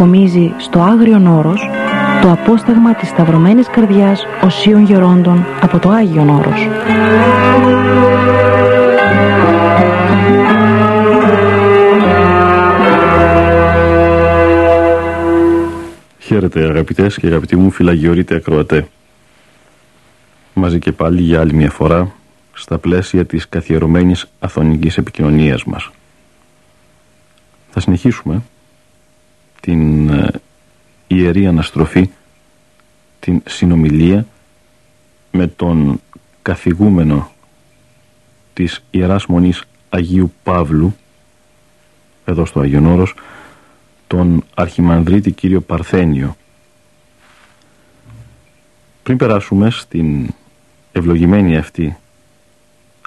Μελινός κομίζει στο Άγριον Όρος το απόσταγμα της σταυρωμένης καρδιάς οσίων γερόντων από το Άγιον Όρος. Χαίρετε αγαπητές και αγαπητοί μου φυλαγιορείτε ακροατέ. Μαζί και πάλι για άλλη μια φορά στα πλαίσια της καθιερωμένης αθωνικής επικοινωνίας μας. Θα συνεχίσουμε την ε, ιερή αναστροφή, την συνομιλία με τον καθηγούμενο της Ιεράς Μονής Αγίου Παύλου εδώ στο Άγιον Όρος τον Αρχιμανδρίτη κύριο Παρθένιο. Πριν περάσουμε στην ευλογημένη αυτή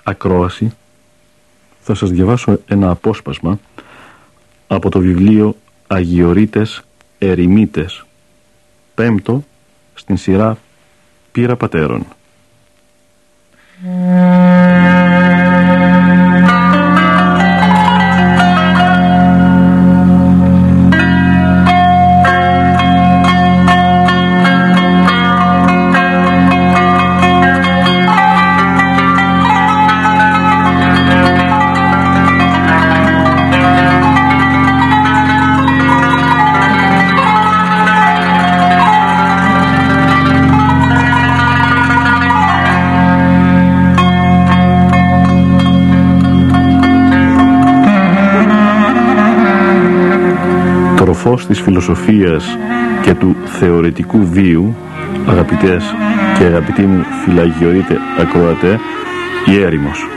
ακρόαση θα σας διαβάσω ένα απόσπασμα από το βιβλίο Αγιορείτες Ερημίτες πέμπτο στην σειρά Πύρα Πατέρων. Φως της φιλοσοφίας και του θεωρητικού βίου αγαπητές και αγαπητοί μου φυλαγιορείτε ακροατέ η έρημος.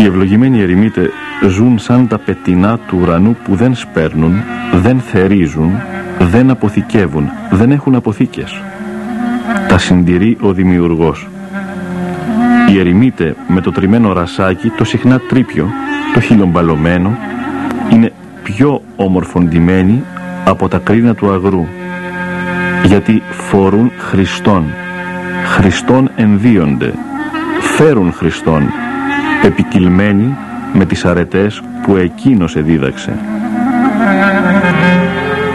Οι ευλογημένοι ερημίτες ζουν σαν τα πετινά του ουρανού που δεν σπέρνουν δεν θερίζουν δεν αποθηκεύουν δεν έχουν αποθήκες. Τα συντηρεί ο δημιουργός. Οι ερημίτες με το τριμμένο ρασάκι το συχνά τρίπιο το χιλιομπαλωμένο είναι πιο ομορφοντημένοι από τα κρίνα του αγρού γιατί φορούν Χριστόν Χριστόν ενδύονται φέρουν Χριστόν επικυλμένοι με τις αρετές που εκείνος εδίδαξε.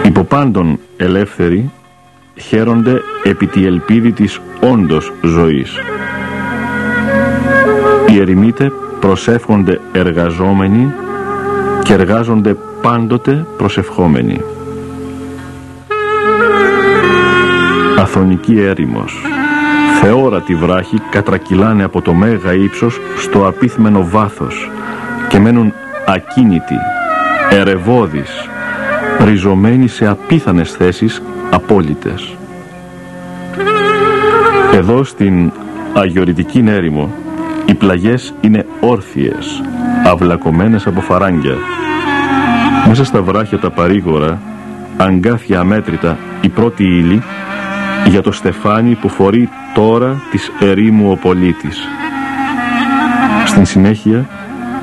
Υποπάντων ελεύθεροι χαίρονται επί τη ελπίδη της όντως ζωής. Οι ερημίτες προσεύχονται εργαζόμενοι και εργάζονται πάντοτε προσευχόμενοι. Αθωνική έρημος. Θεόρατοι βράχοι κατρακυλάνε από το μέγα ύψος στο απίθμενο βάθος και μένουν ακίνητοι, ερεβόδεις, ριζωμένοι σε απίθανες θέσεις απόλυτες. Εδώ στην αγιορητική έρημο οι πλαγιές είναι όρθιες, αυλακωμένες από φαράγγια. Μέσα στα βράχια τα παρήγορα, αγκάθια αμέτρητα η πρώτη ύλη για το στεφάνι που φορεί τώρα της ερήμου ο πολίτης. Στην συνέχεια,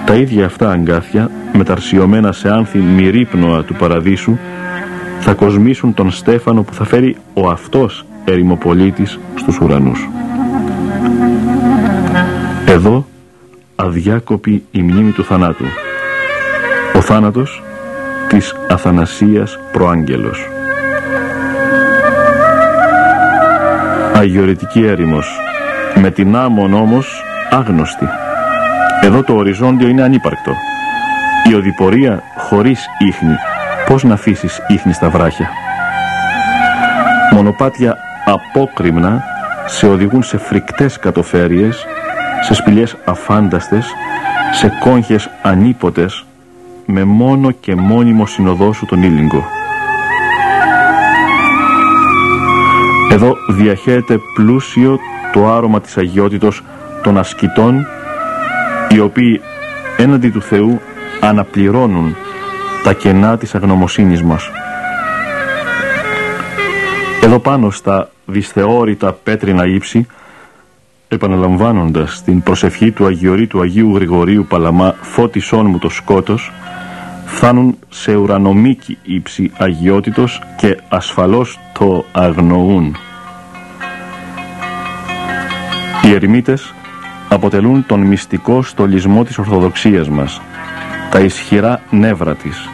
τα ίδια αυτά αγκάθια, μεταρσιωμένα σε άνθη μυρίπνοα του παραδείσου, θα κοσμήσουν τον στέφανο που θα φέρει ο αυτός ερημοπολίτης στους ουρανούς. Εδώ αδιάκοπη η μνήμη του θανάτου. Ο θάνατος της Αθανασίας Προάγγελος. αγιορετική έρημος, με την άμμον όμως άγνωστη. Εδώ το οριζόντιο είναι ανύπαρκτο. Η οδηπορία χωρίς ίχνη, πώς να αφήσεις ίχνη στα βράχια; Μονοπάτια απόκριμνα σε οδηγούν σε φρικτές κατοφέριες, σε σπηλιές αφάνταστες, σε κόγχες ανίποτες, με μόνο και μόνιμο συνοδό σου τον ήλιγκο. Εδώ διαχέεται πλούσιο το άρωμα της αγιότητος των ασκητών οι οποίοι έναντι του Θεού αναπληρώνουν τα κενά της αγνωμοσύνης μας. Εδώ πάνω στα δυσθεώρητα πέτρινα ύψη επαναλαμβάνοντας την προσευχή του Αγιορείτου Αγίου Γρηγορίου Παλαμά φώτισόν μου το σκότος φτάνουν σε ουρανομίκη ύψη αγιότητος και ασφαλώς το αγνοούν. Οι ερημίτες αποτελούν τον μυστικό στολισμό της Ορθοδοξίας μας, τα ισχυρά νεύρα της.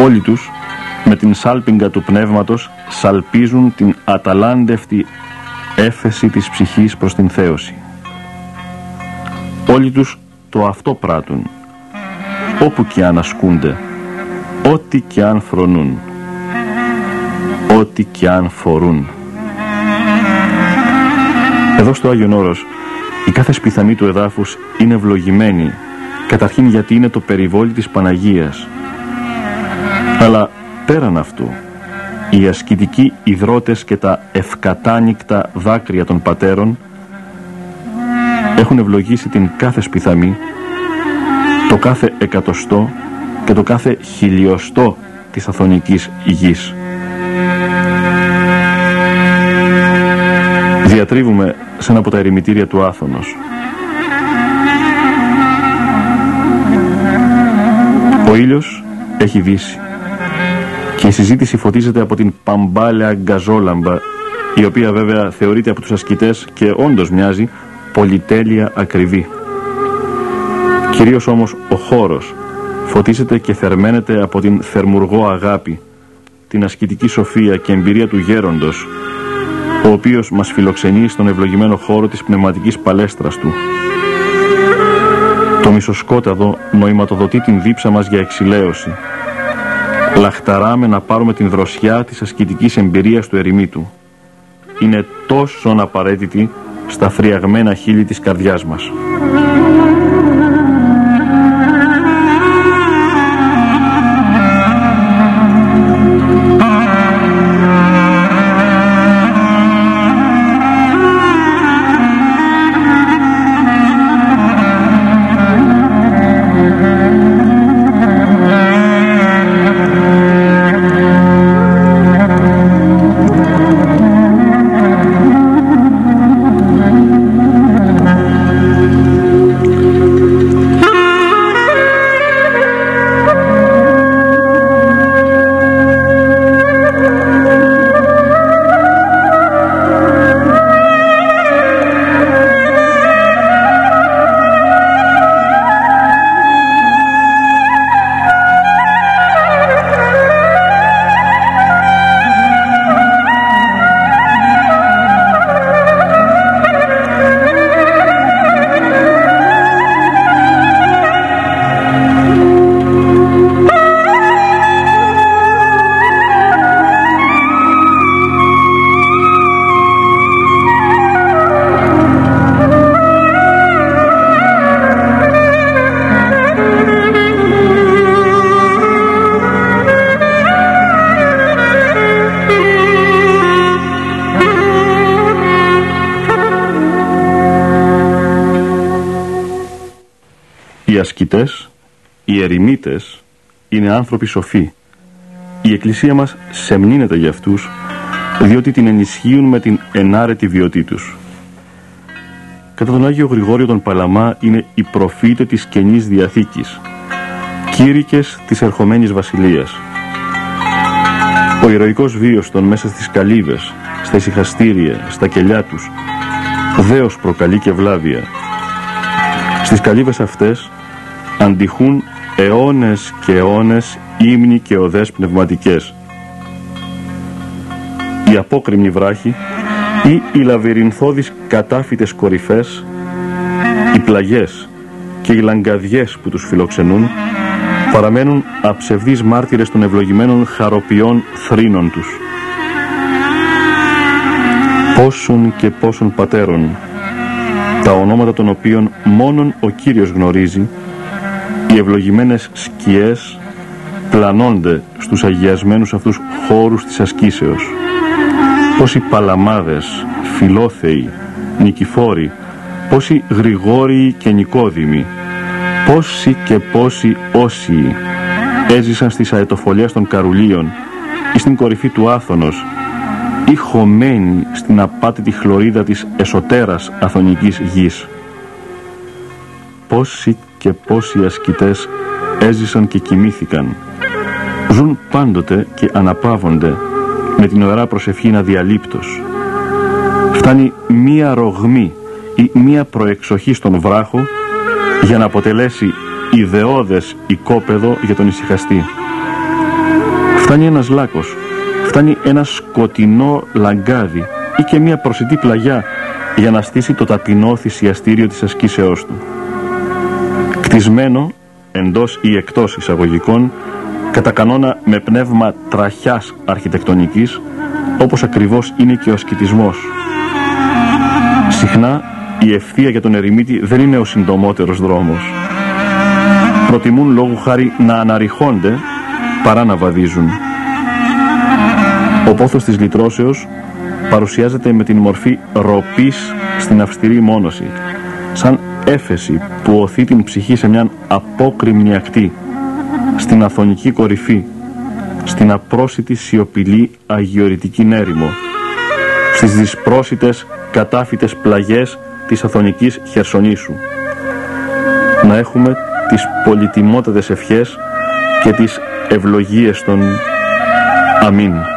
Όλοι τους, με την σάλπιγγα του πνεύματος, σαλπίζουν την αταλάντευτη έφεση της ψυχής προς την θέωση. Όλοι τους το αυτό πράττουν, όπου και αν ασκούνται, ό,τι και αν φρονούν, ό,τι και αν φορούν. Εδώ στο Άγιον Όρος η κάθε σπιθαμή του εδάφους είναι ευλογημένη, καταρχήν γιατί είναι το περιβόλι της Παναγίας. Αλλά πέραν αυτού, οι ασκητικοί υδρότες και τα ευκατάνικτα δάκρυα των πατέρων έχουν ευλογήσει την κάθε σπιθαμή, το κάθε εκατοστό και το κάθε χιλιοστό της αθωνικής γης. Διατρίβουμε σε ένα από τα ερημητήρια του Άθωνος. Ο ήλιος έχει δύσει και η συζήτηση φωτίζεται από την παμπάλαια γκαζόλαμπα η οποία βέβαια θεωρείται από τους ασκητές και όντως μοιάζει πολυτέλεια ακριβή. Κυρίως όμως ο χώρος φωτίζεται και θερμαίνεται από την θερμουργό αγάπη, την ασκητική σοφία και εμπειρία του γέροντος ο οποίος μας φιλοξενεί στον ευλογημένο χώρο της πνευματικής παλέστρας του. Το μισοσκόταδο νοηματοδοτεί την δίψα μας για εξηλαίωση. Λαχταράμε να πάρουμε την δροσιά της ασκητικής εμπειρίας του ερημίτου. Είναι τόσο απαραίτητη στα φριαγμένα χείλη της καρδιάς μας. Άνθρωποι σοφοί. Η Εκκλησία μας σεμνύνεται για αυτούς, διότι την ενισχύουν με την ενάρετη βιωτή τους. Κατά τον Άγιο Γρηγόριο τον Παλαμά είναι οι προφήτε της Καινής Διαθήκης, κήρυκες της ερχομένης βασιλείας. Ο ηρωικός βίος των μέσα στις καλύβες, στα ησυχαστήρια, στα κελιά τους, δέος προκαλεί και βλάβεια. Στις καλύβες αυτές αντιχούν αιώνες και αιώνες ύμνοι και οδές πνευματικές. Οι απόκριμνοι βράχοι ή οι λαβυρινθώδεις κατάφυτες κορυφές, οι πλαγιές και οι λαγκαδιές που τους φιλοξενούν παραμένουν αψευδείς μάρτυρες των ευλογημένων χαροποιών θρήνων τους. Πόσων και πόσων πατέρων, τα ονόματα των οποίων μόνον ο Κύριος γνωρίζει, οι ευλογημένες σκιές πλανώνται στους αγιασμένους αυτούς χώρους της ασκήσεως. Πόσοι παλαμάδες, φιλόθεοι, νικηφόροι, πόσοι γρηγόροι και νικόδημοι, πόσοι και πόσοι όσοι έζησαν στις αετοφολιές των καρουλίων ή στην κορυφή του Άθωνος ή χωμένοι στην απάτητη χλωρίδα της εσωτέρας αθωνικής γης. Πόσοι και πόσοι ασκητές έζησαν και κοιμήθηκαν. Ζουν πάντοτε και αναπαύονται με την ωραία προσευχή να διαλείπτως. Φτάνει μία ρογμή ή μία προεξοχή στον βράχο για να αποτελέσει ιδεώδες οικόπεδο για τον ησυχαστή. Φτάνει ένας λάκος, φτάνει ένα σκοτεινό λαγκάδι ή και μία προσιτή πλαγιά για να στήσει το ταπεινό θυσιαστήριο της ασκήσεώς του. Κτισμένο εντός ή εκτός εισαγωγικών κατά κανόνα με πνεύμα τραχιάς αρχιτεκτονικής όπως ακριβώς είναι και ο ασκητισμός. Συχνά η ευθεία για τον ερημίτη δεν είναι ο συντομότερος δρόμος. Προτιμούν λόγου χάρη να αναρριχώνται παρά να βαδίζουν. Ο πόθος της λυτρώσεως παρουσιάζεται με την μορφή ροπής στην αυστηρή μόνωση, σαν έφεση που οθεί την ψυχή σε μια απόκριμνη ακτή, στην αθωνική κορυφή, στην απρόσιτη σιωπηλή αγιορητική νέριμο, στις δυσπρόσιτες κατάφυτες πλαγιές της Αθωνικής Χερσονήσου. Να έχουμε τις πολυτιμότατες ευχές και τις ευλογίες των Αμήν.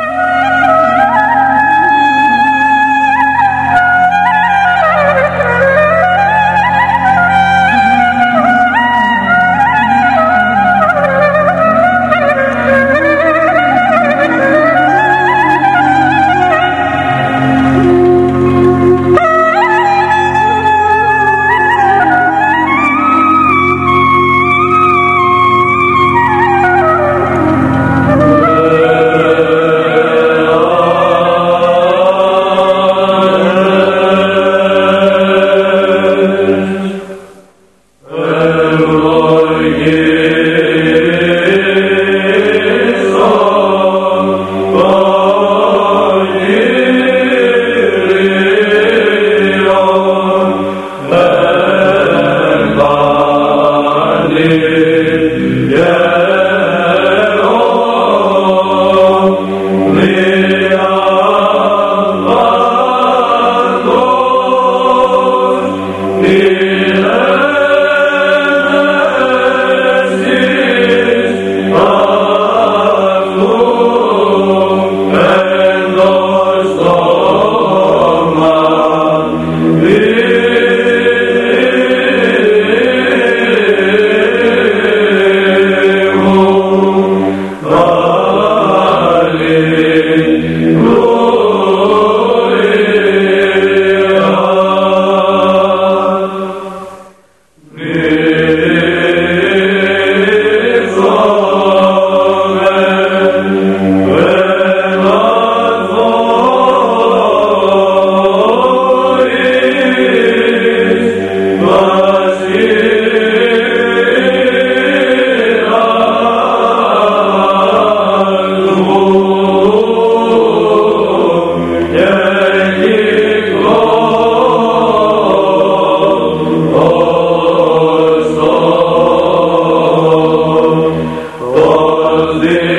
the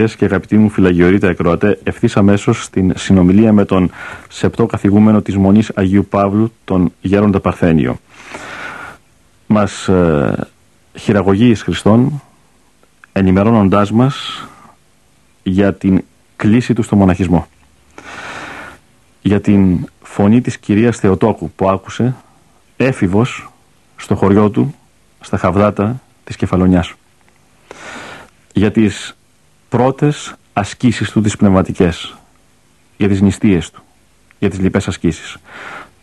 αγαπητέ και αγαπητοί μου φυλαγιορείτε ακροατέ, ευθύς αμέσως στην συνομιλία με τον σεπτό καθηγούμενο της Μονής Αγίου Παύλου, τον Γέροντα Παρθένιο. Μας ε, χειραγωγεί εις Χριστόν, ενημερώνοντάς μας για την κλίση του στο μοναχισμό. Για την φωνή της κυρίας Θεοτόκου που άκουσε έφηβος στο χωριό του, στα Χαβδάτα της Κεφαλονιάς για τις πρώτες ασκήσεις του τις πνευματικές, για τις νηστείες του, για τις λοιπές ασκήσεις.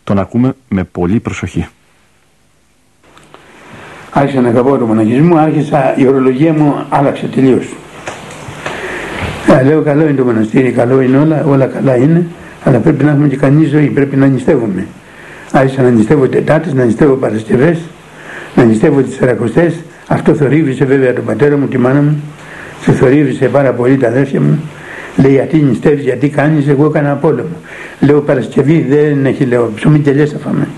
Τον ακούμε με πολύ προσοχή. Άρχισα να αγαπώ το μοναχισμό, άρχισα, η ορολογία μου άλλαξε τελείως. Ε, λέω καλό είναι το μοναστήρι, καλό είναι όλα, όλα καλά είναι, αλλά πρέπει να έχουμε και κανείς ζωή, πρέπει να νηστεύουμε. Άρχισα να νηστεύω Τετάρτες, να νηστεύω Παρασκευές, να νηστεύω τις Σαρακοστές. Αυτό θορύβησε βέβαια τον πατέρα μου, τη μάνα μου, σε θορύβησε πάρα πολύ τα αδέρφια μου. Λέει γιατί νηστεύεις, γιατί κάνεις, εγώ έκανα πόλεμο. Λέω Παρασκευή δεν έχει λέω, ψωμί και θα φάμε.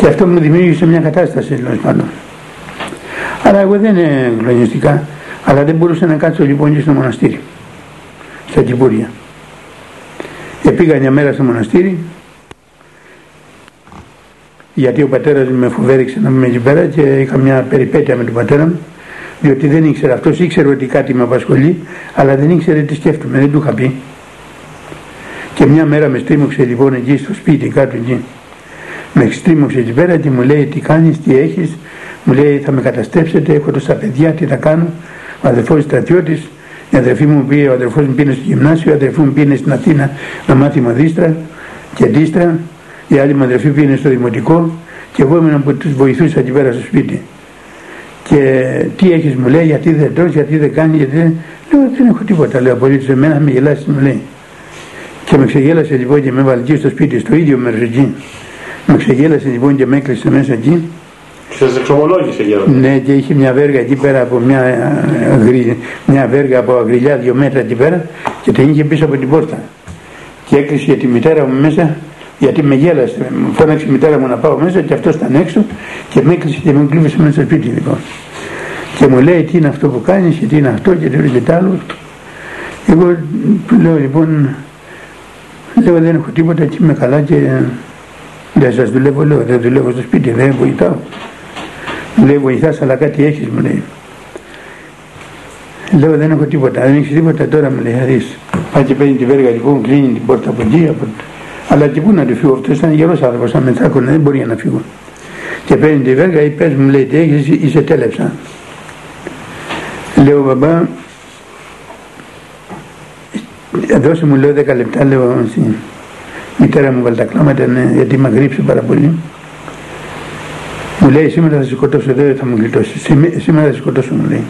Και αυτό μου δημιούργησε μια κατάσταση τέλος πάντων. Αλλά εγώ δεν είναι γλωνιστικά, αλλά δεν μπορούσα να κάτσω λοιπόν και στο μοναστήρι, στα Κυπουρία. Και πήγα μια μέρα στο μοναστήρι, γιατί ο πατέρας με φοβέριξε να είμαι εκεί πέρα και είχα μια περιπέτεια με τον πατέρα μου διότι δεν ήξερε αυτός ήξερε ότι κάτι με απασχολεί αλλά δεν ήξερε τι σκέφτομαι δεν του είχα πει. Και μια μέρα με στρίμωξε λοιπόν εκεί στο σπίτι κάτω εκεί. Με στρίμωξε εκεί πέρα και μου λέει τι κάνεις, τι έχεις; Μου λέει θα με καταστρέψετε, έχω τόσα παιδιά, τι θα κάνω; Ο αδερφός στρατιώτης η αδερφή μου πήγε, ο αδερφός μου πήγε στο γυμνάσιο, η αδερφή μου πήγε στην Αθήνα να μάθει μαδίστρα και αντίστρα. Η άλλη μου αδερφή πήγαινε στο δημοτικό και εγώ ήμουν που τους βοηθούσα εκεί πέρα στο σπίτι. Και τι έχεις μου λέει, γιατί δεν τρως, γιατί δεν κάνει, γιατί δεν... Λέω δεν έχω τίποτα, λέω απολύτως εμένα με γελάσεις μου λέει. Και με ξεγέλασε λοιπόν και με έβαλε εκεί στο σπίτι, στο ίδιο μέρος εκεί. Με ξεγέλασε λοιπόν και με έκλεισε μέσα εκεί. Σας εξομολόγησε για Ναι και είχε μια βέργα εκεί πέρα από μια, ε, μια βέργα από αγριλιά δύο μέτρα εκεί πέρα και την είχε πίσω από την πόρτα. Και έκλεισε τη μητέρα μου μέσα γιατί με γέλασε, μου φώναξε η μητέρα μου να πάω μέσα και αυτός ήταν έξω και με έκλεισε και με κλείβησε μέσα στο σπίτι λοιπόν. Και μου λέει τι είναι αυτό που κάνεις και τι είναι αυτό και τι και άλλο. Εγώ του λέω λοιπόν, λέω δεν έχω τίποτα και είμαι καλά και δεν σας δουλεύω, λέω δεν δουλεύω στο σπίτι, δεν βοηθάω. Μου λέει βοηθάς αλλά κάτι έχεις μου λέει. Λέω δεν έχω τίποτα, δεν έχεις τίποτα τώρα μου λέει, θα δεις. Πάει και παίρνει τη βέργα λοιπόν, κλείνει την πόρτα από εκεί, από αλλά και πού να του φύγω, αυτός ήταν γερός άνθρωπος, αν με τσάκωνε δεν μπορεί να φύγω. Και παίρνει τη βέργα, ή πες μου λέει τι έχεις, είσαι τέλεψα. Λέω μπαμπά, δώσε μου λέω 10 λεπτά, λέω στην μητέρα μου βάλει τα κλάματα, ναι, γιατί με γρήψε πάρα πολύ. Μου λέει σήμερα θα σε σκοτώσω εδώ, θα μου γλιτώσεις. Σήμερα θα σε σκοτώσω, μου λέει.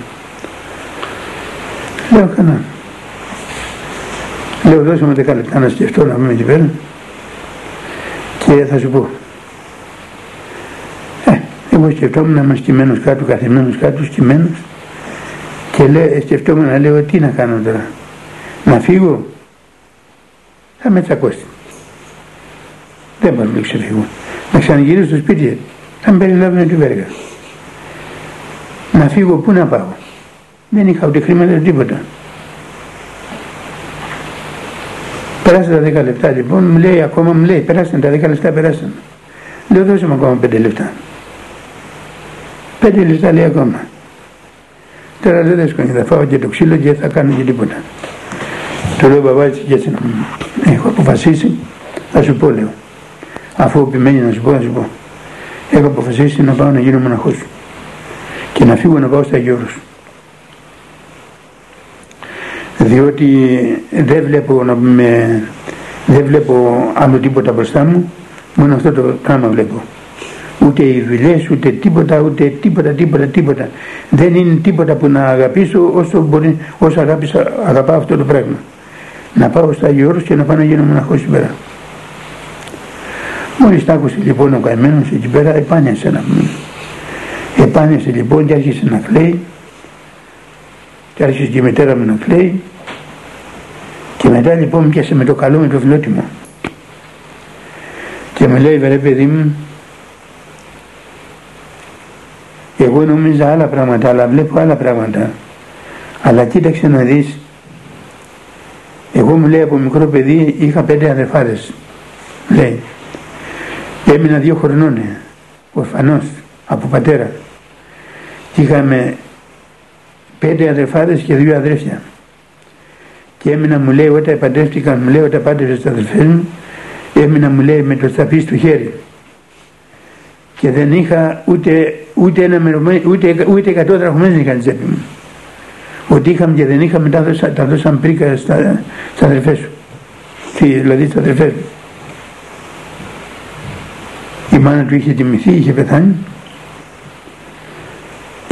Λέω κανένα. Λέω δώσε μου 10 λεπτά να σκεφτώ να μην με και θα σου πω. Ε, εγώ σκεφτόμουν να είμαι σκημένος κάτω, καθημένος κάτω, σκημένος και λέ, σκεφτόμουν να λέω τι να κάνω τώρα. Να φύγω; Θα με τσακώσει. Δεν μπορώ να ξεφύγω. Να ξαναγυρίσω στο σπίτι. Θα με περιλάβουν τη βέργα. Να φύγω πού να πάω; Δεν είχα ούτε χρήματα τίποτα. Περάσαν τα 10 λεπτά λοιπόν, μου λέει ακόμα, μου λέει, περάσαν τα 10 λεπτά, περάσαν. Λέω δώσε μου ακόμα 5 λεπτά. 5 λεπτά λέει ακόμα. Τώρα δεν δέσκω θα φάω και το ξύλο και θα κάνω και τίποτα. Το λέω μπαμπά έτσι και έτσι να μου. Έχω αποφασίσει, θα σου πω λέω. Αφού επιμένει να σου πω, να σου πω. Έχω αποφασίσει να πάω να γίνω μοναχός και να φύγω να πάω στα Γιώργος διότι δεν βλέπω, να με, δεν βλέπω άλλο τίποτα μπροστά μου μόνο αυτό το πράγμα βλέπω ούτε οι δουλειές, ούτε τίποτα, ούτε τίποτα, τίποτα, τίποτα. Δεν είναι τίποτα που να αγαπήσω όσο, μπορεί, όσο αγάπησα, αγαπάω αυτό το πράγμα. Να πάω στα Άγιο και να πάω να γίνω μοναχός εκεί πέρα. Μόλις τα άκουσε λοιπόν ο καημένος εκεί πέρα, επάνιασε να μου. Επάνιασε λοιπόν και άρχισε να κλαίει και άρχισε και η μητέρα μου να κλαίει και μετά λοιπόν πιάσε με το καλό με το φιλότιμο και μου λέει βρε παιδί μου εγώ νόμιζα άλλα πράγματα αλλά βλέπω άλλα πράγματα Αλλά κοίταξε να δεις, εγώ μου λέει από μικρό παιδί είχα πέντε αδερφάδες, λέει. Έμεινα δύο χρονών, ορφανός, από πατέρα. Και είχαμε πέντε αδερφάδες και δύο αδέρφια. Και έμεινα μου λέει όταν παντρεύτηκαν, μου λέει όταν πάντρευε τα αδερφές μου, έμεινα μου λέει με το σταπί στο χέρι. Και δεν είχα ούτε, ούτε ένα μερωμένο, ούτε, ούτε εκατό δραχμένες είχα τσέπη μου. Ότι είχαμε και δεν είχαμε τα, δώσα, τα δώσαν πρίκα στα, στα αδερφές σου. Δηλαδή στα αδερφές μου. Η μάνα του είχε τιμηθεί, είχε πεθάνει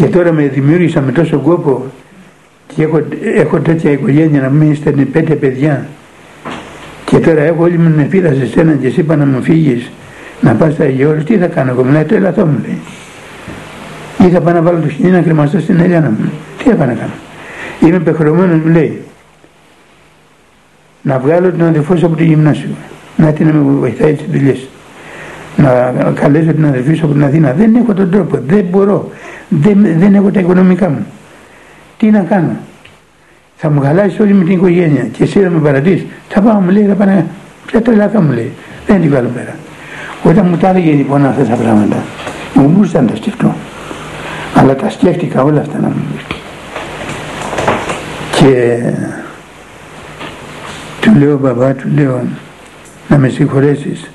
και τώρα με δημιούργησα με τόσο κόπο και έχω, έχω τέτοια οικογένεια να μην είστε πέντε παιδιά. Και τώρα έχω όλη μου ελπίδα σε σένα και εσύ είπα να μου φύγεις. Να πας στα Αγιώρους, τι θα κάνω εγώ, μου λέει το ελαθό μου λέει. Ή θα πάω να βάλω το χινί να κρεμαστώ στην Ελιάνα μου. Τι θα πάω να κάνω. Είμαι πεχρωμένος μου λέει. Να βγάλω την αδερφό σου από το γυμνάσιο. Να την να με βοηθάει τις δουλειές. Να καλέσω την αδερφή σου από την Αθήνα. Δεν έχω τον τρόπο, δεν μπορώ. Δεν, δεν έχω τα οικονομικά μου. Τι να κάνω; Θα μου χαλάσεις όλη μου την οικογένεια και εσύ θα με παρατήσεις. Θα πάω μου λέει, θα πάνε, ποια τρελά θα μου λέει. Δεν την βάλω πέρα. Όταν μου τα έλεγε λοιπόν αυτά τα πράγματα, μου μπορούσα να τα σκεφτώ. Αλλά τα σκέφτηκα όλα αυτά να μου πεις. Και του λέω μπαμπά, του λέω να με συγχωρέσεις.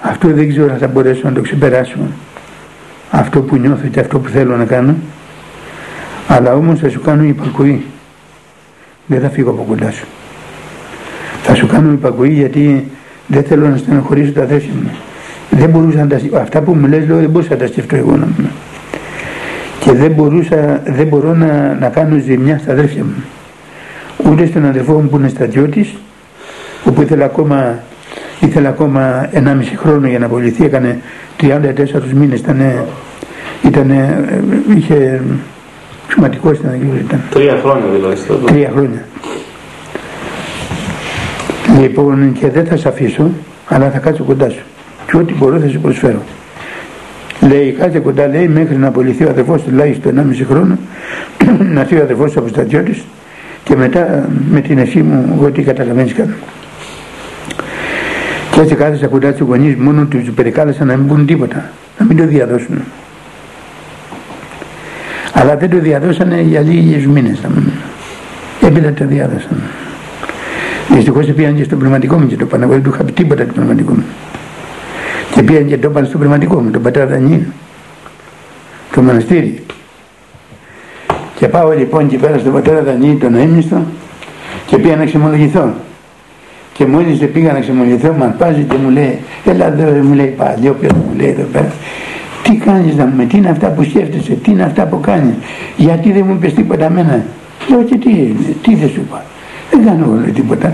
Αυτό δεν ξέρω αν θα μπορέσω να το ξεπεράσω αυτό που νιώθω και αυτό που θέλω να κάνω αλλά όμως θα σου κάνω υπακοή δεν θα φύγω από κοντά σου. Θα σου κάνω υπακοή γιατί δεν θέλω να στενοχωρήσω τα αδέρφια μου. Δεν μπορούσα να τα αυτά που μου λες λέω δεν μπορούσα να τα σκεφτώ εγώ να μου και δεν μπορούσα δεν μπορώ να, να κάνω ζημιά στα αδέρφια μου. Ούτε στον αδερφό μου που είναι στρατιώτης όπου ήθελα ακόμα ήθελα ακόμα 1,5 χρόνο για να απολυθεί έκανε 34 μήνες ήταν, ήταν, είχε σημαντικό στην ήταν. Τρία χρόνια δηλαδή. Τρία χρόνια. Λοιπόν και δεν θα σε αφήσω αλλά θα κάτσω κοντά σου και ό,τι μπορώ θα σου προσφέρω. Λέει κάτσε κοντά λέει μέχρι να απολυθεί ο αδερφός τουλάχιστον 1,5 χρόνο να έρθει ο αδερφός από στρατιώτης και μετά με την ευχή μου ό,τι καταλαβαίνεις κάνω. Και έτσι κάθεσα κοντά στους γονείς μόνο τους περικάλεσαν να μην πούν τίποτα, να μην το διαδώσουν. Αλλά δεν το διαδώσανε για λίγες μήνες. Έπειτα το διάδωσαν. Δυστυχώς πήγαν και στο πνευματικό μου και το παναγωγή του είχα πει τίποτα το πνευματικό μου. Και πήγαν και το είπαν στο πνευματικό μου, τον πατέρα Δανιήλ, το μοναστήρι. Και πάω λοιπόν και πέρα στον πατέρα Δανιήλ τον αίμνηστο και πήγα να ξεμολογηθώ. Και μόλις δεν πήγα να ξεμονηθώ μου αρπάζει και μου λέει έλα εδώ μου λέει παλιό ποιος μου λέει εδώ πέρα τι κάνεις να μου τι είναι αυτά που σκέφτεσαι, τι είναι αυτά που κάνεις, γιατί δεν μου είπες τίποτα μένα. Λέω και τι, τι δεν σου είπα. Δεν κάνω εγώ τίποτα.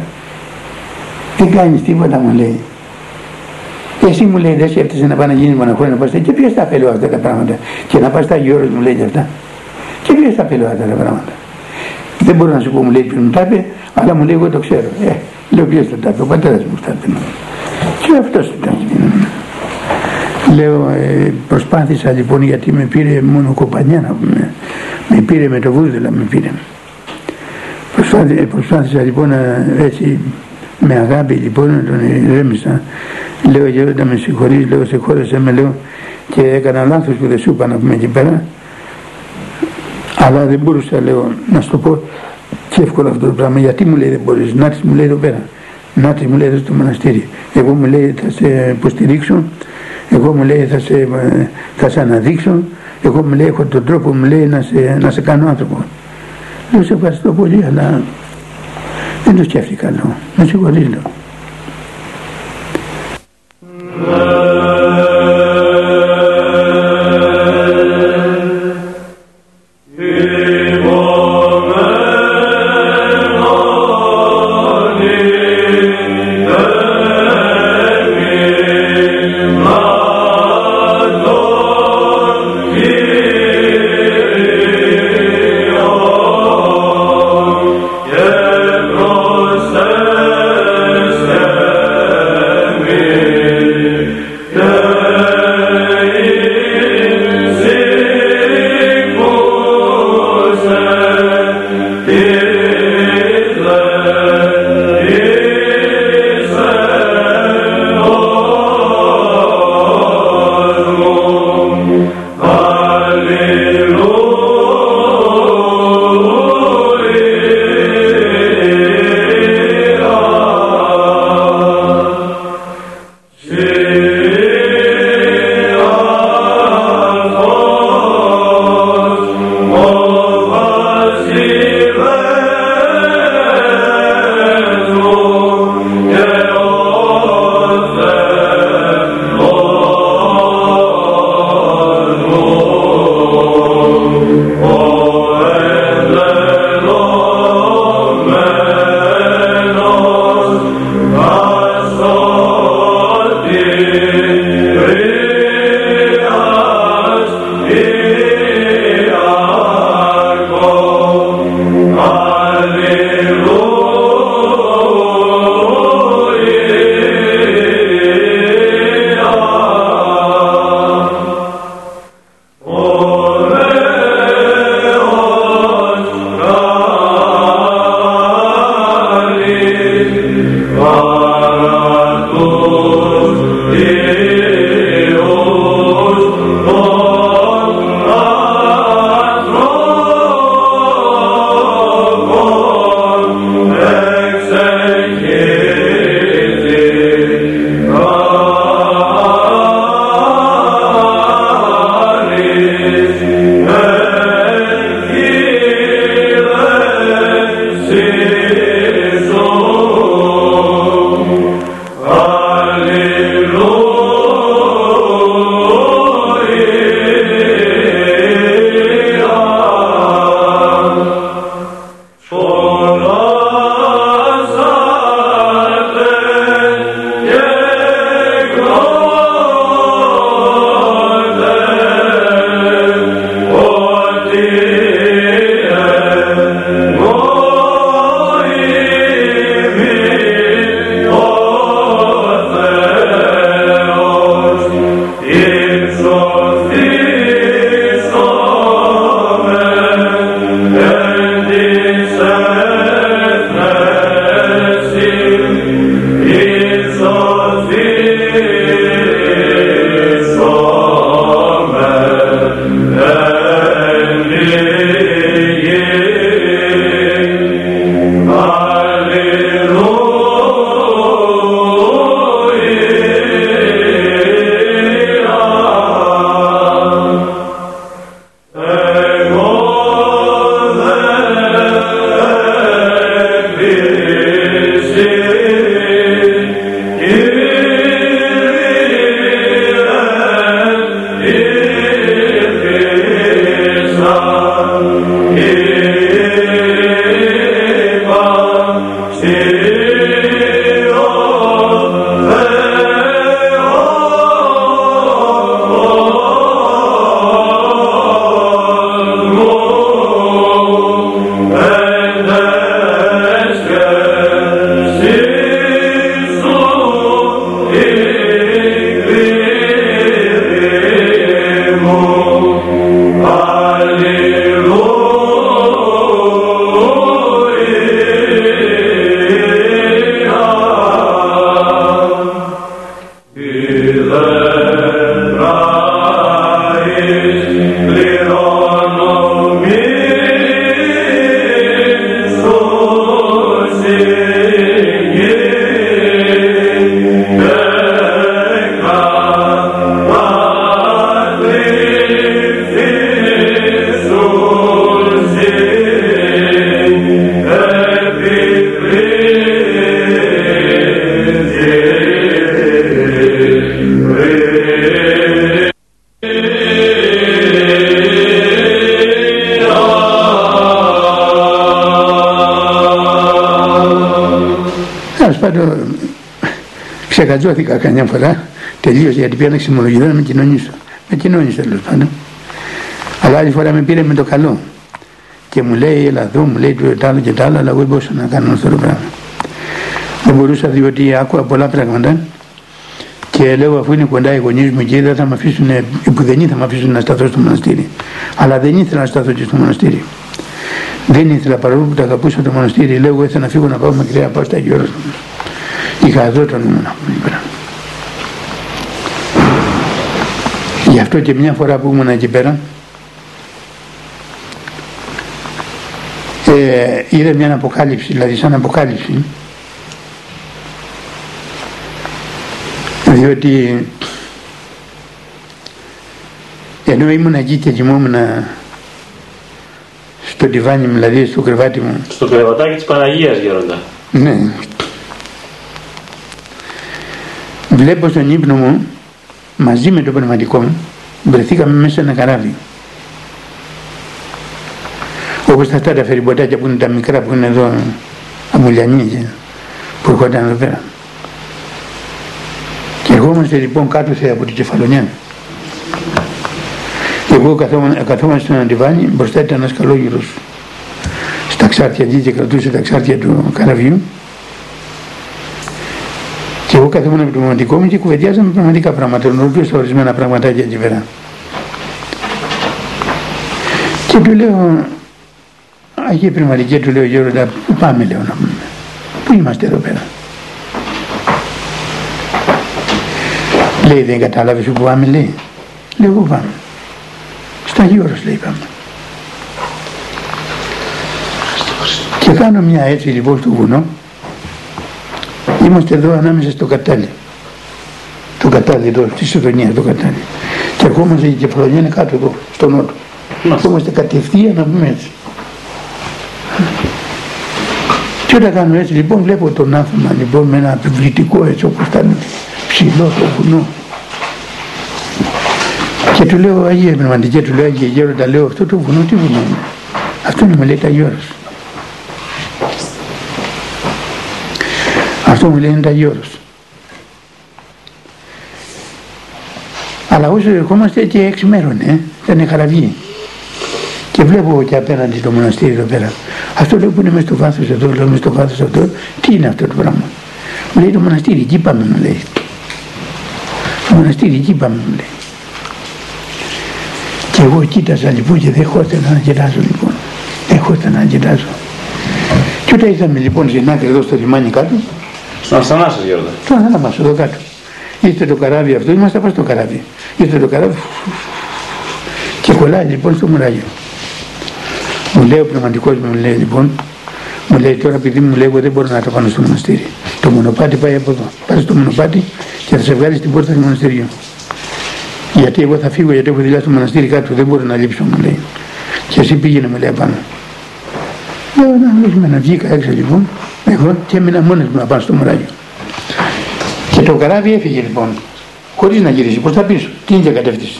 Δεν κάνεις τίποτα μου λέει. Εσύ μου λέει δεν σκέφτεσαι να πάει να γίνεις μοναχός να πας και ποιος τα πέλω αυτά τα πράγματα. Και να πας στα γύρω μου λέει και αυτά. Και ποιος τα πέλω αυτά τα πράγματα. Δεν μπορώ να σου πω μου λέει ποιος μου τα είπε, αλλά μου λέει εγώ το ξέρω. Ε, Λέω ποιος θα τα πει, ο πατέρας μου θα πει. Και αυτός ήταν. Λέω ε, προσπάθησα λοιπόν γιατί με πήρε μόνο κοπανιά να πούμε. Με πήρε με το βούδελα με πήρε. Προσπάθησα, προσπάθησα λοιπόν να, έτσι με αγάπη λοιπόν να τον ηρέμησα. Λέω γέροντα με συγχωρείς, λέω σε χώρεσέ με λέω και έκανα λάθος που δεν σου είπα να πούμε εκεί πέρα. Αλλά δεν μπορούσα λέω να σου το πω και εύκολο αυτό το πράγμα. Γιατί μου λέει δεν μπορείς, να μου λέει εδώ πέρα. Να μου λέει εδώ στο μοναστήρι. Εγώ μου λέει θα σε υποστηρίξω, εγώ μου λέει θα σε, θα σε αναδείξω, εγώ μου λέει έχω τον τρόπο μου λέει να σε, να σε κάνω άνθρωπο. Λέω σε ευχαριστώ πολύ αλλά δεν το σκέφτηκα λέω. Να συγχωρείς λέω. Πάντων, ξεκατζώθηκα καμιά φορά τελείω γιατί πήρα ξυμολογιδό να με κοινωνήσω. Με κοινώνησε τέλος πάντων. Αλλά άλλη φορά με πήρε με το καλό. Και μου λέει, έλα εδώ, μου λέει το άλλο και το άλλο, αλλά εγώ δεν μπορούσα να κάνω αυτό το πράγμα. Δεν μπορούσα διότι άκουγα πολλά πράγματα και λέω αφού είναι κοντά οι γονείς μου και δεν θα με αφήσουν, οι πουδενοί θα με αφήσουν να σταθώ στο μοναστήρι. Αλλά δεν ήθελα να σταθώ και στο μοναστήρι. Δεν ήθελα παρόλο που τα αγαπούσα το μοναστήρι, λέω εγώ ήθελα να φύγω να πάω μακριά, να πάω στα Γιώργο. Είχα εδώ τον ήμουν Γι' αυτό και μια φορά που ήμουν εκεί πέρα, ε, είδε μια αποκάλυψη, δηλαδή σαν αποκάλυψη, διότι ενώ ήμουν εκεί και κοιμόμουν στο τιβάνι μου, δηλαδή στο κρεβάτι μου. Στο κρεβατάκι της Παναγίας Γέροντα. Ναι. Βλέπω στον ύπνο μου, μαζί με το πνευματικό μου, βρεθήκαμε μέσα σε ένα καράβι. Όπως αυτά τα φεριμποτάκια που είναι τα μικρά που είναι εδώ, αμουλιανή, που έρχονταν εδώ πέρα. Και ερχόμαστε λοιπόν κάτω από την κεφαλονιά. Και εγώ καθόμαστε στον αντιβάνι, μπροστά ήταν ένας καλόγυρος στα ξάρτια εκεί και κρατούσε τα ξάρτια του καραβιού. Και εγώ καθόμουν από το πνευματικό μου και κουβεντιάζαμε πραγματικά πράγματα, ρωτούσα ορισμένα πραγματάκια εκεί πέρα. Και του λέω, Αγία Πνευματική, του λέω Γέροντα, πού πάμε λέω να πούμε, πού είμαστε εδώ πέρα; Λέει δεν κατάλαβες που πάμε λέει. Λέω πού πάμε. Στα Γιώρος λέει πάμε. Και κάνω μια έτσι λοιπόν στο βουνό. Είμαστε εδώ ανάμεσα στο κατάλι. Το κατάλι εδώ, στη Σιδονία το κατάλι. Και ερχόμαστε η κεφαλονιά είναι κάτω εδώ, στο νότο. Είμαστε κατευθείαν να πούμε έτσι. Και όταν κάνω έτσι λοιπόν βλέπω τον άνθρωπο λοιπόν με ένα επιβλητικό έτσι όπως ήταν ψηλό το βουνό και του λέω Αγία Πνευματική, του λέω Αγία Γέροντα, λέω αυτό το βουνό τι βουνό είναι. Αυτό είναι μου λέει τα Γιώρος. Αυτό μου λέει είναι τα Γιώρος. Αλλά όσο ερχόμαστε και έξι μέρων, ε, ήταν χαραβή. Και βλέπω και απέναντι το μοναστήρι εδώ πέρα. Αυτό λέω που είναι μέσα στο βάθος εδώ, λέω μέσα στο βάθος αυτό, τι είναι αυτό το πράγμα. Μου λέει το μοναστήρι, εκεί πάμε μου λέει. Το μοναστήρι, εκεί πάμε μου λέει. Και εγώ κοίταζα λοιπόν και δεν χώρισα να γελάζω λοιπόν. Δεν χώρισα να γελάζω. Και όταν ήρθαμε λοιπόν στην άκρη εδώ στο λιμάνι κάτω. Στον Αστανά σας Γιώργο. Στον Αστανά μας εδώ κάτω. Ήρθε το καράβι αυτό, είμαστε πάνω στο καράβι. Ήρθε το καράβι και κολλάει λοιπόν στο μουράγιο. Μου λέει ο πνευματικός μου λέει λοιπόν, μου λέει τώρα επειδή μου λέει εγώ δεν μπορώ να το πάνω στο μοναστήρι. Το μονοπάτι πάει από εδώ. Πάει στο μονοπάτι και θα σε βγάλει στην πόρτα του μοναστηριού. Γιατί εγώ θα φύγω γιατί έχω δουλειά στο μοναστήρι κάτω, δεν μπορώ να λείψω μου λέει. Και εσύ πήγαινε με λέει πάνω. Λέω να να βγήκα έξω λοιπόν, εγώ και έμεινα μόνος μου να πάω στο μουράγιο. Και το καράβι έφυγε λοιπόν, χωρίς να γυρίσει προς τα πίσω, την ίδια κατεύθυνση.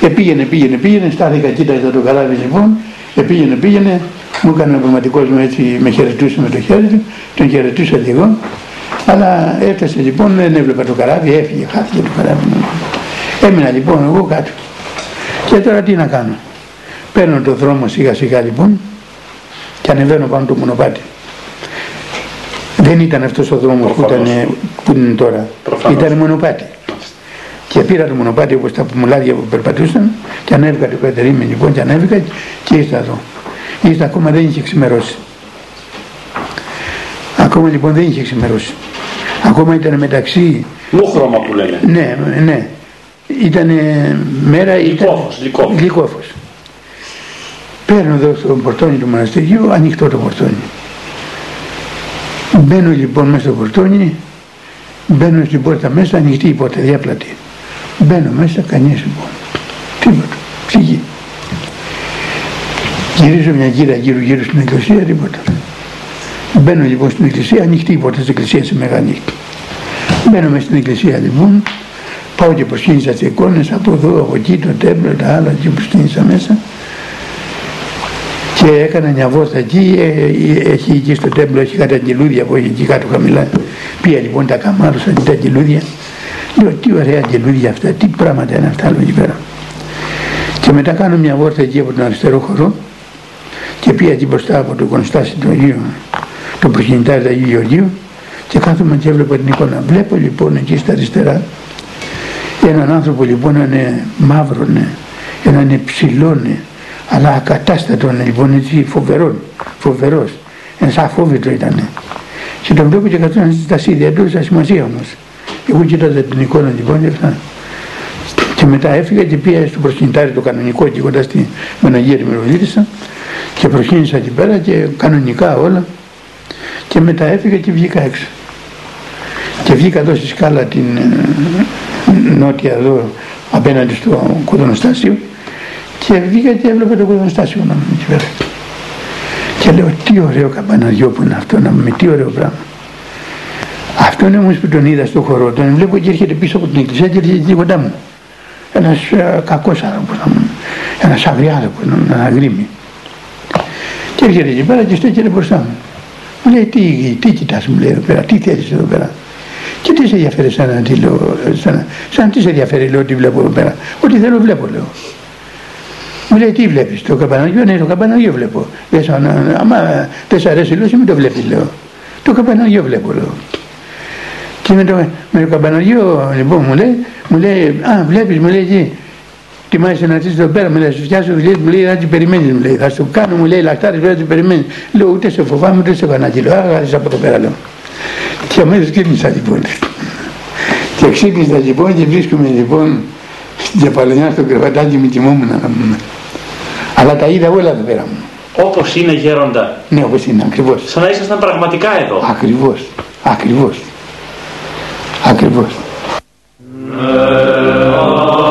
Και πήγαινε, πήγαινε, πήγαινε, στάθηκα, κοίταζα το καράβι λοιπόν, και πήγαινε, πήγαινε, μου έκανε ο πραγματικός μου έτσι, με χαιρετούσε με το χέρι του, τον χαιρετούσα λίγο, αλλά έφτασε λοιπόν, δεν έβλεπα το καράβι, έφυγε, χάθηκε το καράβι μου. Έμεινα λοιπόν εγώ κάτω. Και τώρα τι να κάνω. Παίρνω το δρόμο σιγά σιγά λοιπόν και ανεβαίνω πάνω το μονοπάτι. Δεν ήταν αυτός ο δρόμος που, ήταν, που είναι τώρα. Προφανώς. Ήταν μονοπάτι. Και πήρα το μονοπάτι όπως τα πομουλάδια που περπατούσαν και ανέβηκα το κατερίμι λοιπόν και ανέβηκα και ήρθα εδώ. Ήρθα ακόμα δεν είχε ξημερώσει. Ακόμα λοιπόν δεν είχε ξημερώσει. Ακόμα ήταν μεταξύ... Μούχρωμα που λένε. Ναι, ναι ήταν μέρα λυκόφος, ήταν λυκόφος. Παίρνω εδώ στο πορτόνι του μοναστηριού, ανοιχτό το πορτόνι. Μπαίνω λοιπόν μέσα στο πορτόνι, μπαίνω στην πόρτα μέσα, ανοιχτή η πόρτα, διάπλατη. Μπαίνω μέσα, κανείς λοιπόν. Τίποτα, ψυχή. Γυρίζω μια γύρα γύρω γύρω στην εκκλησία, τίποτα. Μπαίνω λοιπόν στην εκκλησία, ανοιχτή η πόρτα της εκκλησίας, σε μεγάλη. Μπαίνω μέσα στην εκκλησία λοιπόν, πάω και προσκύνησα τις εικόνες από εδώ, από εκεί, το τέμπλο, τα άλλα και προσκύνησα μέσα και έκανα μια βόλτα εκεί, ε, ε, έχει εκεί στο τέμπλο, έχει κάτι αγγελούδια που έχει εκεί κάτω χαμηλά. Πήγα λοιπόν τα καμάρωσα τα αγγελούδια. Λέω τι ωραία αγγελούδια αυτά, τι πράγματα είναι αυτά άλλο εκεί πέρα. Και μετά κάνω μια βόρτα εκεί από τον αριστερό χώρο και πήγα εκεί μπροστά από το κονστάσι του Αγίου, το προκινητάρι του Αγίου Γεωργίου και κάθομαι και έβλεπα την εικόνα. Βλέπω λοιπόν εκεί στα αριστερά έναν άνθρωπο λοιπόν είναι μαύρο, έναν ψηλό, αλλά ακατάστατο λοιπόν έτσι φοβερό, φοβερός, ένας αφόβητο ήταν. Και τον βλέπω και καθόταν στα σίδια του, στα σημασία όμως. Εγώ κοίταζα την εικόνα λοιπόν και αυτά. Και μετά έφυγα και πήγα στο προσκυνητάρι το κανονικό εκεί κοντά στη Μοναγία τη Μερολίδησα και προσκύνησα εκεί πέρα και κανονικά όλα και μετά έφυγα και βγήκα έξω. Και βγήκα εδώ στη σκάλα την ε, νότια εδώ απέναντι στο κοδονοστάσιο και βγήκα και έβλεπα το κοδονοστάσιο να μου εκεί πέρα. Και λέω τι ωραίο καμπαναριό που είναι αυτό να μου τι ωραίο πράγμα. Αυτόν όμως που τον είδα στο χώρο, τον βλέπω και έρχεται πίσω από την εκκλησία και έρχεται κοντά μου. Ένας ε, κακός άνθρωπος, ένας αγριάδοκος, ένα γρήμι. Και έρχεται εκεί πέρα και στέκεται μπροστά μου. Μου λέει τι, τι κοιτάς μου λέει εδώ πέρα, τι θέλεις εδώ πέρα. Και τι σε ενδιαφέρει σαν να τι λέω, σαν, σαν τι σε ενδιαφέρει λέω τι βλέπω εδώ πέρα. Ό,τι θέλω βλέπω λέω. Μου λέει τι βλέπεις, το καμπαναγιό, ναι το καμπαναγιό βλέπω. Λες, άμα δεν σ' αρέσει λέω, μην το βλέπεις λέω. Το καμπαναγιό βλέπω λέω. Και με το, με το καμπαναγιό λοιπόν μου λέει, μου λέει, α βλέπεις μου λέει εκεί, τιμάσαι να έρθεις εδώ πέρα, μου λέει, σου φτιάσω δουλειές, μου λέει, να την περιμένεις, μου λέει, θα σου κάνω, μου λέει, λαχτάρεις, να την περιμένεις. Λέω, ούτε σε φοβάμαι, ούτε σε κανάκι, λέω, α, από εδώ πέρα, λέω. Και αμέσως ξύπνησα λοιπόν. Και ξύπνησα λοιπόν και βρίσκομαι λοιπόν στην παλαινιά στο κρεβατάκι με τιμόμουν να πούμε. Αλλά τα είδα όλα εδώ πέρα μου. Όπως είναι γέροντα. Ναι, όπως είναι, ακριβώς. Σαν να ήσασταν πραγματικά εδώ. Ακριβώς, ακριβώς. Ακριβώς. αγαπητές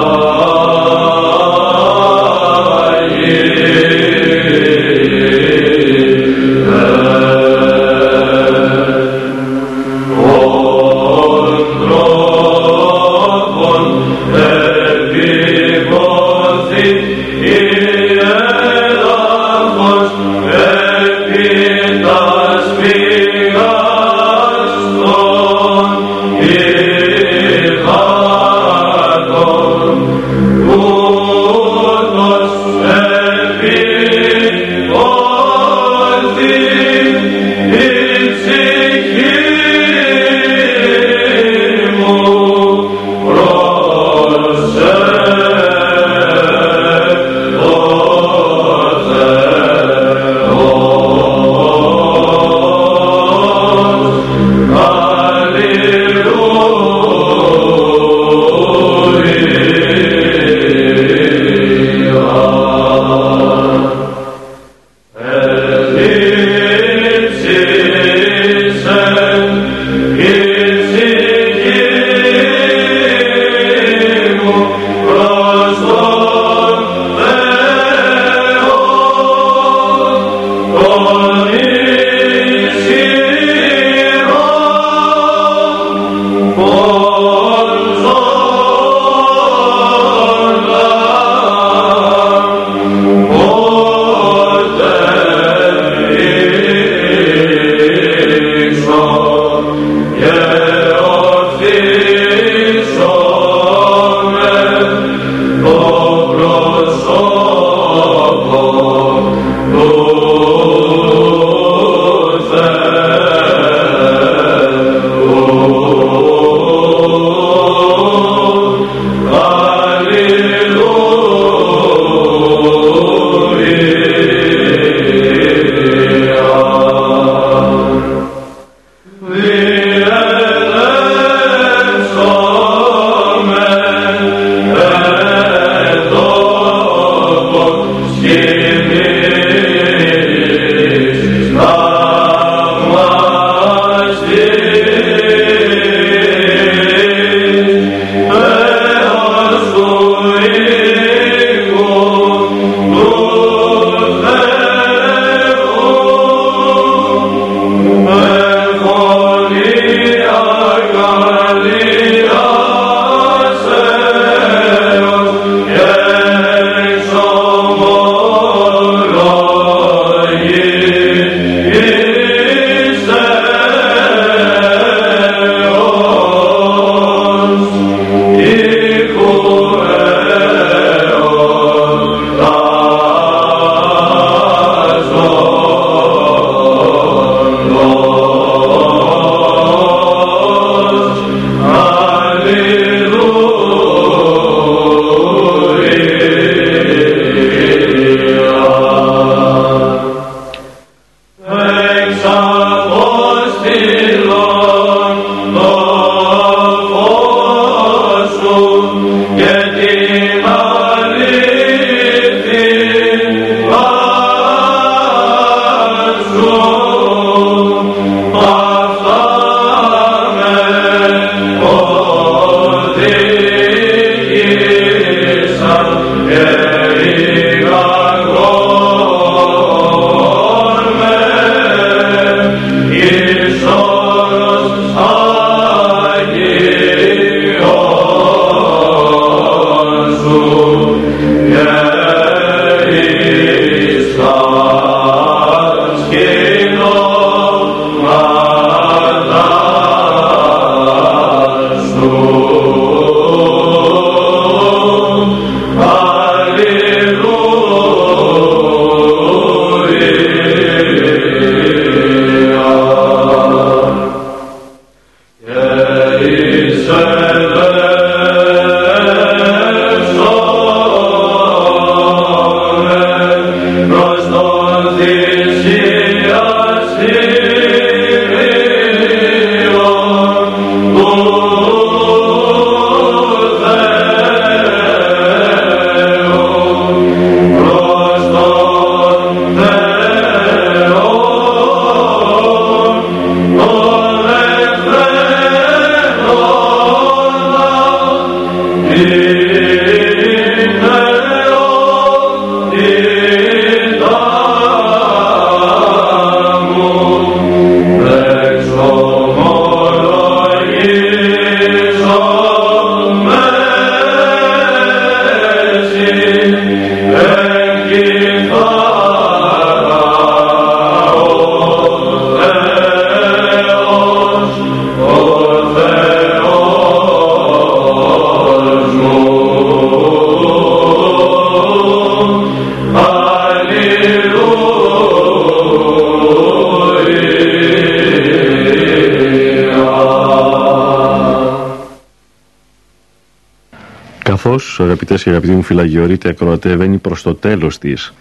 και αγαπητοί μου φυλαγιορείτε ακροατέ βαίνει προς το τέλος της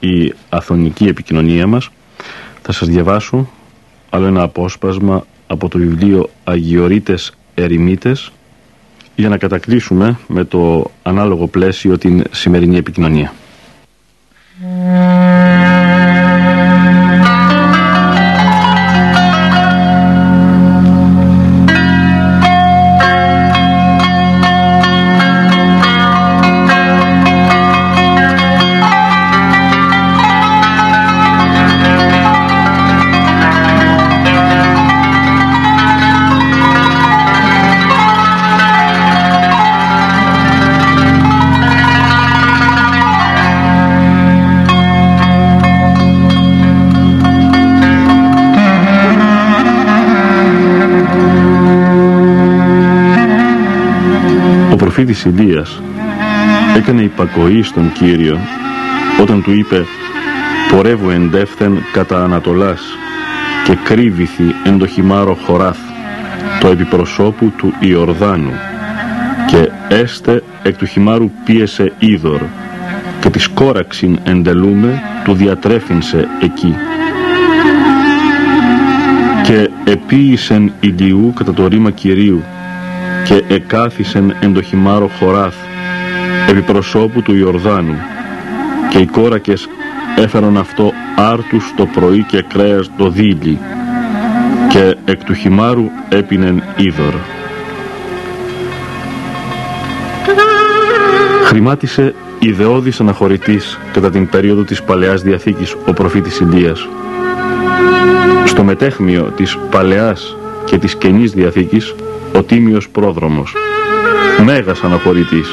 η αθωνική επικοινωνία μας θα σας διαβάσω άλλο ένα απόσπασμα από το βιβλίο Αγιορείτες Ερημίτες για να κατακλείσουμε με το ανάλογο πλαίσιο την σημερινή επικοινωνία. Προφήτης Ηλίας. Έκανε υπακοή στον Κύριο όταν του είπε «Πορεύω εντεύθεν κατά Ανατολάς και κρύβηθη εν το χυμάρο χωράθ το επιπροσώπου του Ιορδάνου και έστε εκ του χυμάρου πίεσε είδωρ και της κόραξιν εντελούμε του διατρέφυνσε εκεί και επίησεν ηλιού κατά το ρήμα Κυρίου και εκάθισεν εν το χυμάρο χωράθ επί προσώπου του Ιορδάνου και οι κόρακες έφεραν αυτό άρτους το πρωί και κρέας το δίλη και εκ του χυμάρου έπινεν είδωρ. Χρημάτισε ιδεώδης αναχωρητής κατά την περίοδο της Παλαιάς Διαθήκης ο προφήτης Ηλίας. Στο μετέχμιο της Παλαιάς και της Καινής Διαθήκης ο τίμιος πρόδρομος. Μέγας αναχωρητής,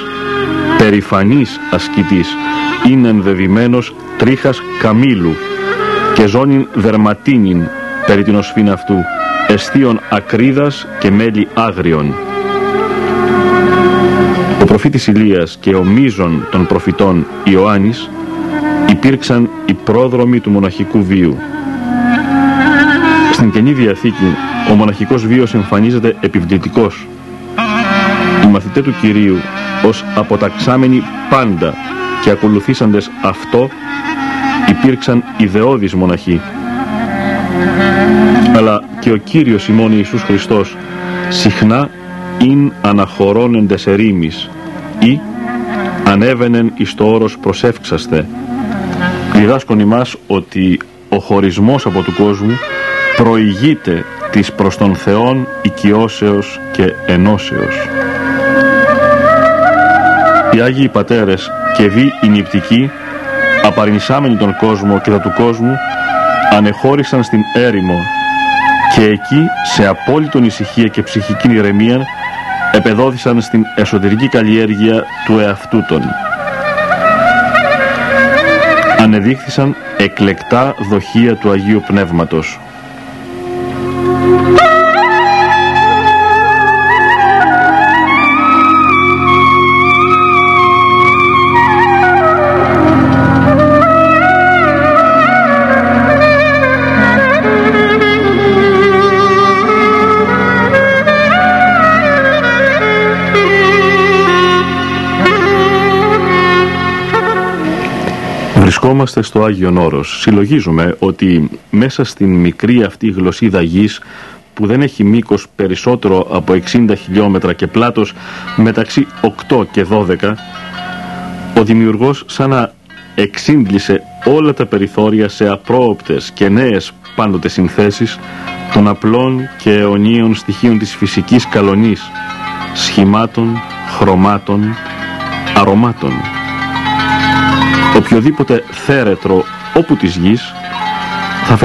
περηφανής ασκητής, είναι ενδεδειμένος τρίχας καμήλου και ζώνην δερματίνην περί την οσφήν αυτού, εστίων ακρίδας και μέλη άγριων. Ο προφήτης Ηλίας και ο μίζων των προφητών Ιωάννης υπήρξαν οι πρόδρομοι του μοναχικού βίου. Στην Καινή Διαθήκη ο μοναχικός βίος εμφανίζεται επιβλητικός. Οι μαθητές του Κυρίου ως αποταξάμενοι πάντα και ακολουθήσαντες αυτό υπήρξαν ιδεώδεις μοναχοί. Αλλά και ο Κύριος ημών Ιησούς Χριστός συχνά ειν αναχωρώνεντες ερήμης ή ανέβαινεν εις το όρος προσεύξαστε διδάσκουν ημάς ότι ο χωρισμός από του κόσμου προηγείται της προς τον Θεόν οικειώσεως και ενώσεως. Οι Άγιοι Πατέρες και δι οι νηπτικοί απαρνησάμενοι τον κόσμο και τα του κόσμου ανεχώρησαν στην έρημο και εκεί σε απόλυτον ησυχία και ψυχική ηρεμία επεδόθησαν στην εσωτερική καλλιέργεια του εαυτού των. Ανεδείχθησαν εκλεκτά δοχεία του Αγίου Πνεύματος. Βρισκόμαστε στο Άγιον Όρος. Συλλογίζουμε ότι μέσα στην μικρή αυτή γλωσσίδα γης που δεν έχει μήκος περισσότερο από 60 χιλιόμετρα και πλάτος μεταξύ 8 και 12 ο δημιουργός σαν να εξύντλησε όλα τα περιθώρια σε απρόοπτες και νέες πάντοτε συνθέσεις των απλών και αιωνίων στοιχείων της φυσικής καλονής σχημάτων, χρωμάτων, αρωμάτων οποιοδήποτε θέρετρο όπου της γης θα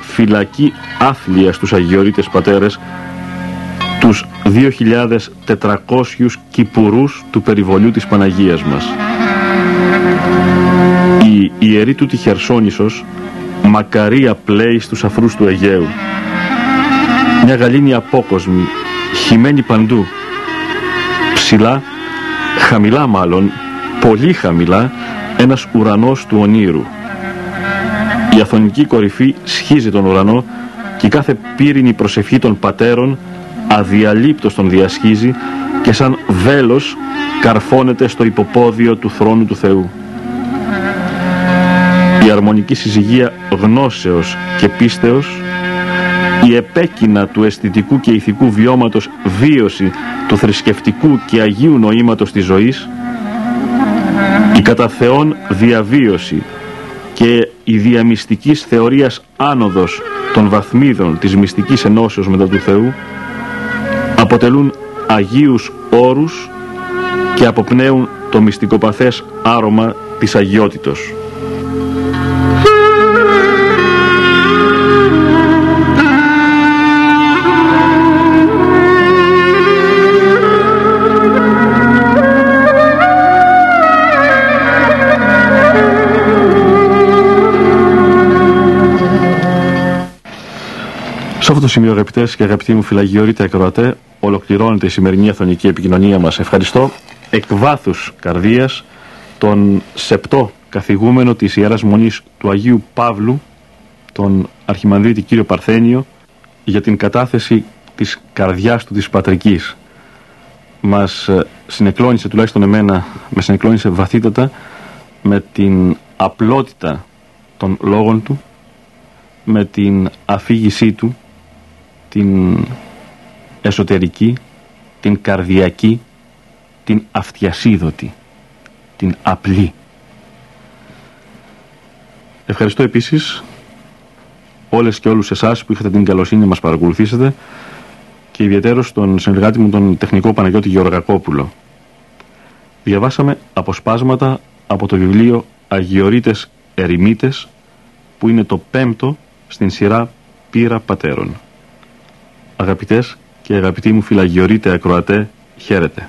φυλακή άθλια στους Αγιορείτες Πατέρες τους 2.400 κυπουρούς του περιβολιού της Παναγίας μας. Η ιερή του τη Χερσόνησος μακαρία πλέει στους αφρούς του Αιγαίου. Μια γαλήνη απόκοσμη, χυμένη παντού. Ψηλά, χαμηλά μάλλον, πολύ χαμηλά, ένας ουρανός του ονείρου. Η αθωνική κορυφή σχίζει τον ουρανό και κάθε πύρινη προσευχή των πατέρων αδιαλείπτως τον διασχίζει και σαν βέλος καρφώνεται στο υποπόδιο του θρόνου του Θεού. Η αρμονική συζυγία γνώσεως και πίστεως, η επέκεινα του αισθητικού και ηθικού βιώματος βίωση του θρησκευτικού και αγίου νοήματος της ζωής, η κατά Θεόν διαβίωση και η διαμυστικής θεωρίας άνοδος των βαθμίδων της μυστικής ενώσεως μετά του Θεού αποτελούν αγίους όρους και αποπνέουν το μυστικοπαθές άρωμα της αγιότητος. Σε αυτό το σημείο, αγαπητές και αγαπητοί μου φυλαγιορείτε ακροατέ, ολοκληρώνεται η σημερινή αθωνική επικοινωνία μας. Ευχαριστώ εκ βάθους καρδίας τον σεπτό καθηγούμενο της ιεράς μονής του Αγίου Παύλου, τον Αρχιμανδρίτη κύριο Παρθένιο, για την κατάθεση της καρδιάς του της πατρικής. Μας ε, συνεκλώνησε, τουλάχιστον εμένα, με συνεκλώνησε βαθύτατα με την απλότητα των λόγων του, με την αφήγησή του την εσωτερική, την καρδιακή, την αυτιασίδωτη, την απλή. Ευχαριστώ επίσης όλες και όλους εσάς που είχατε την καλοσύνη να μας παρακολουθήσετε και ιδιαίτερος τον συνεργάτη μου τον τεχνικό Παναγιώτη Γεωργακόπουλο. Διαβάσαμε αποσπάσματα από το βιβλίο Αγιορείτες Ερημίτες που είναι το πέμπτο στην σειρά Πύρα Πατέρων. Αγαπητές και αγαπητοί μου φυλαγιορείτε ακροατέ, χαίρετε.